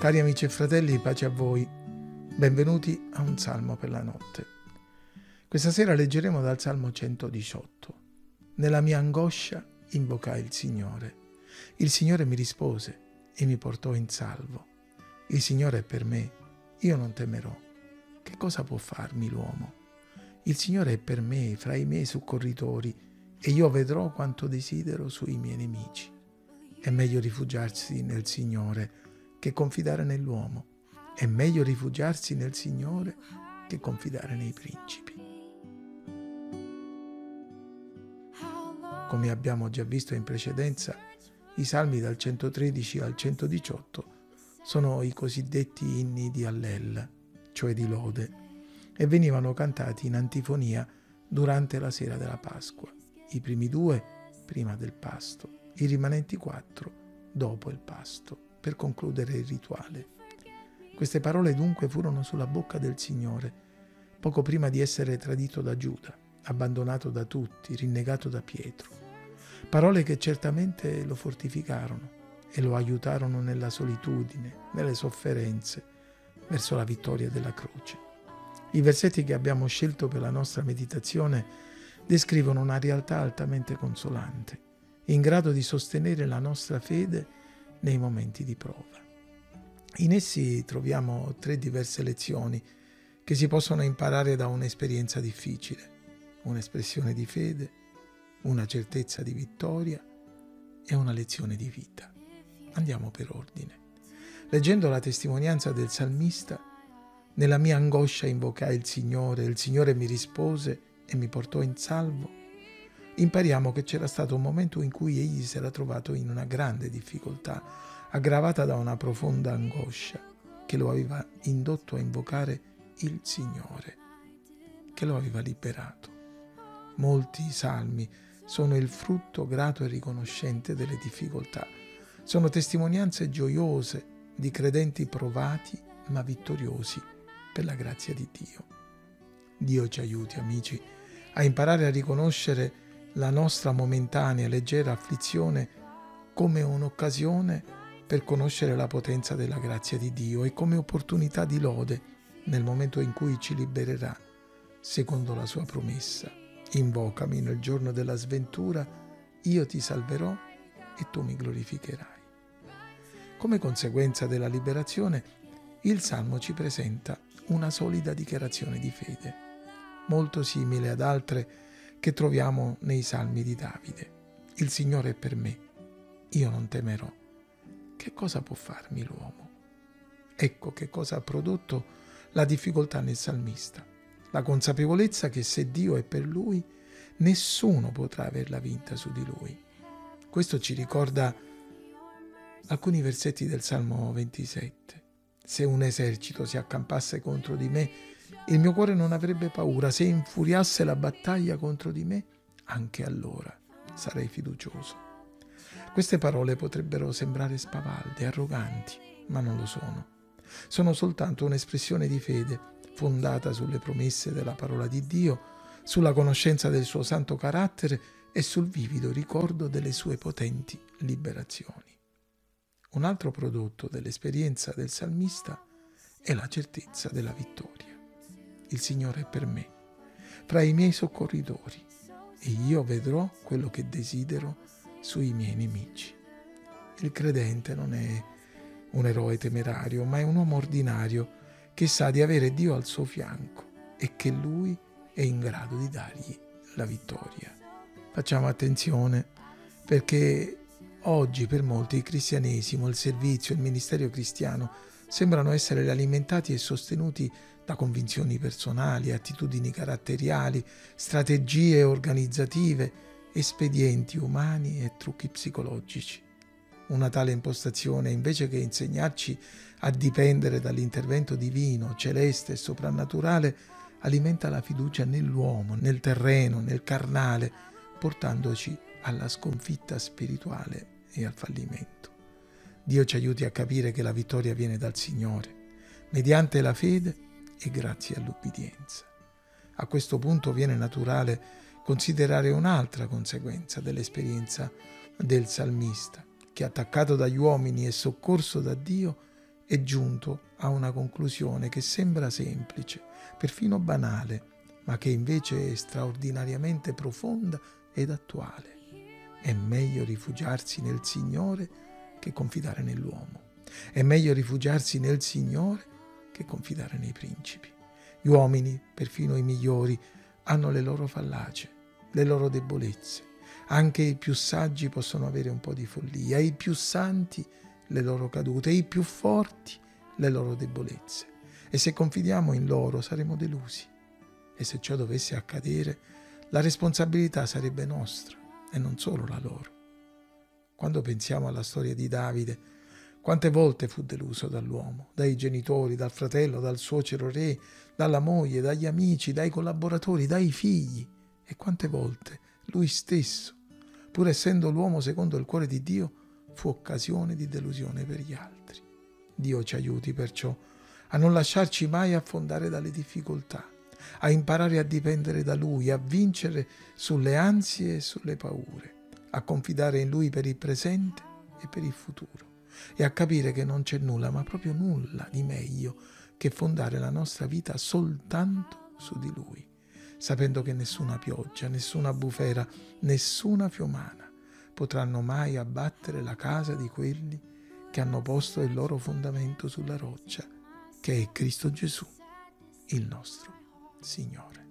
Cari amici e fratelli, pace a voi. Benvenuti a un salmo per la notte. Questa sera leggeremo dal Salmo 118. Nella mia angoscia invocai il Signore. Il Signore mi rispose e mi portò in salvo. Il Signore è per me, io non temerò. Che cosa può farmi l'uomo? Il Signore è per me, fra i miei soccorritori, e io vedrò quanto desidero sui miei nemici. È meglio rifugiarsi nel Signore che confidare nell'uomo. È meglio rifugiarsi nel Signore che confidare nei principi. Come abbiamo già visto in precedenza, i salmi dal 113 al 118 sono i cosiddetti inni di Allel, cioè di lode, e venivano cantati in antifonia durante la sera della Pasqua. I primi due prima del pasto, i rimanenti quattro dopo il pasto per concludere il rituale. Queste parole dunque furono sulla bocca del Signore, poco prima di essere tradito da Giuda, abbandonato da tutti, rinnegato da Pietro. Parole che certamente lo fortificarono e lo aiutarono nella solitudine, nelle sofferenze, verso la vittoria della croce. I versetti che abbiamo scelto per la nostra meditazione descrivono una realtà altamente consolante, in grado di sostenere la nostra fede nei momenti di prova. In essi troviamo tre diverse lezioni che si possono imparare da un'esperienza difficile, un'espressione di fede, una certezza di vittoria e una lezione di vita. Andiamo per ordine. Leggendo la testimonianza del salmista, nella mia angoscia invocai il Signore, il Signore mi rispose e mi portò in salvo impariamo che c'era stato un momento in cui egli si era trovato in una grande difficoltà, aggravata da una profonda angoscia che lo aveva indotto a invocare il Signore, che lo aveva liberato. Molti salmi sono il frutto grato e riconoscente delle difficoltà. Sono testimonianze gioiose di credenti provati ma vittoriosi per la grazia di Dio. Dio ci aiuti, amici, a imparare a riconoscere la nostra momentanea leggera afflizione come un'occasione per conoscere la potenza della grazia di Dio e come opportunità di lode nel momento in cui ci libererà, secondo la sua promessa. Invocami nel giorno della sventura, io ti salverò e tu mi glorificherai. Come conseguenza della liberazione, il Salmo ci presenta una solida dichiarazione di fede, molto simile ad altre che troviamo nei salmi di Davide. Il Signore è per me, io non temerò. Che cosa può farmi l'uomo? Ecco che cosa ha prodotto la difficoltà nel salmista, la consapevolezza che se Dio è per lui, nessuno potrà averla vinta su di lui. Questo ci ricorda alcuni versetti del Salmo 27. Se un esercito si accampasse contro di me, il mio cuore non avrebbe paura. Se infuriasse la battaglia contro di me, anche allora sarei fiducioso. Queste parole potrebbero sembrare spavalde, arroganti, ma non lo sono. Sono soltanto un'espressione di fede fondata sulle promesse della parola di Dio, sulla conoscenza del suo santo carattere e sul vivido ricordo delle sue potenti liberazioni. Un altro prodotto dell'esperienza del salmista è la certezza della vittoria il Signore è per me, fra i miei soccorritori, e io vedrò quello che desidero sui miei nemici. Il credente non è un eroe temerario, ma è un uomo ordinario che sa di avere Dio al suo fianco e che Lui è in grado di dargli la vittoria. Facciamo attenzione perché oggi per molti il cristianesimo, il servizio, il ministero cristiano sembrano essere alimentati e sostenuti da convinzioni personali, attitudini caratteriali, strategie organizzative, espedienti umani e trucchi psicologici. Una tale impostazione, invece che insegnarci a dipendere dall'intervento divino, celeste e soprannaturale, alimenta la fiducia nell'uomo, nel terreno, nel carnale, portandoci alla sconfitta spirituale e al fallimento. Dio ci aiuti a capire che la vittoria viene dal Signore, mediante la fede e grazie all'ubbidienza. A questo punto viene naturale considerare un'altra conseguenza dell'esperienza del salmista, che attaccato dagli uomini e soccorso da Dio, è giunto a una conclusione che sembra semplice, perfino banale, ma che invece è straordinariamente profonda ed attuale. È meglio rifugiarsi nel Signore che confidare nell'uomo. È meglio rifugiarsi nel Signore che confidare nei principi. Gli uomini, perfino i migliori, hanno le loro fallacie, le loro debolezze. Anche i più saggi possono avere un po' di follia, i più santi le loro cadute, i più forti le loro debolezze. E se confidiamo in loro saremo delusi. E se ciò dovesse accadere, la responsabilità sarebbe nostra e non solo la loro. Quando pensiamo alla storia di Davide, quante volte fu deluso dall'uomo, dai genitori, dal fratello, dal suocero re, dalla moglie, dagli amici, dai collaboratori, dai figli. E quante volte lui stesso, pur essendo l'uomo secondo il cuore di Dio, fu occasione di delusione per gli altri. Dio ci aiuti perciò a non lasciarci mai affondare dalle difficoltà, a imparare a dipendere da Lui, a vincere sulle ansie e sulle paure, a confidare in Lui per il presente e per il futuro e a capire che non c'è nulla, ma proprio nulla di meglio che fondare la nostra vita soltanto su di Lui, sapendo che nessuna pioggia, nessuna bufera, nessuna fiumana potranno mai abbattere la casa di quelli che hanno posto il loro fondamento sulla roccia, che è Cristo Gesù, il nostro Signore.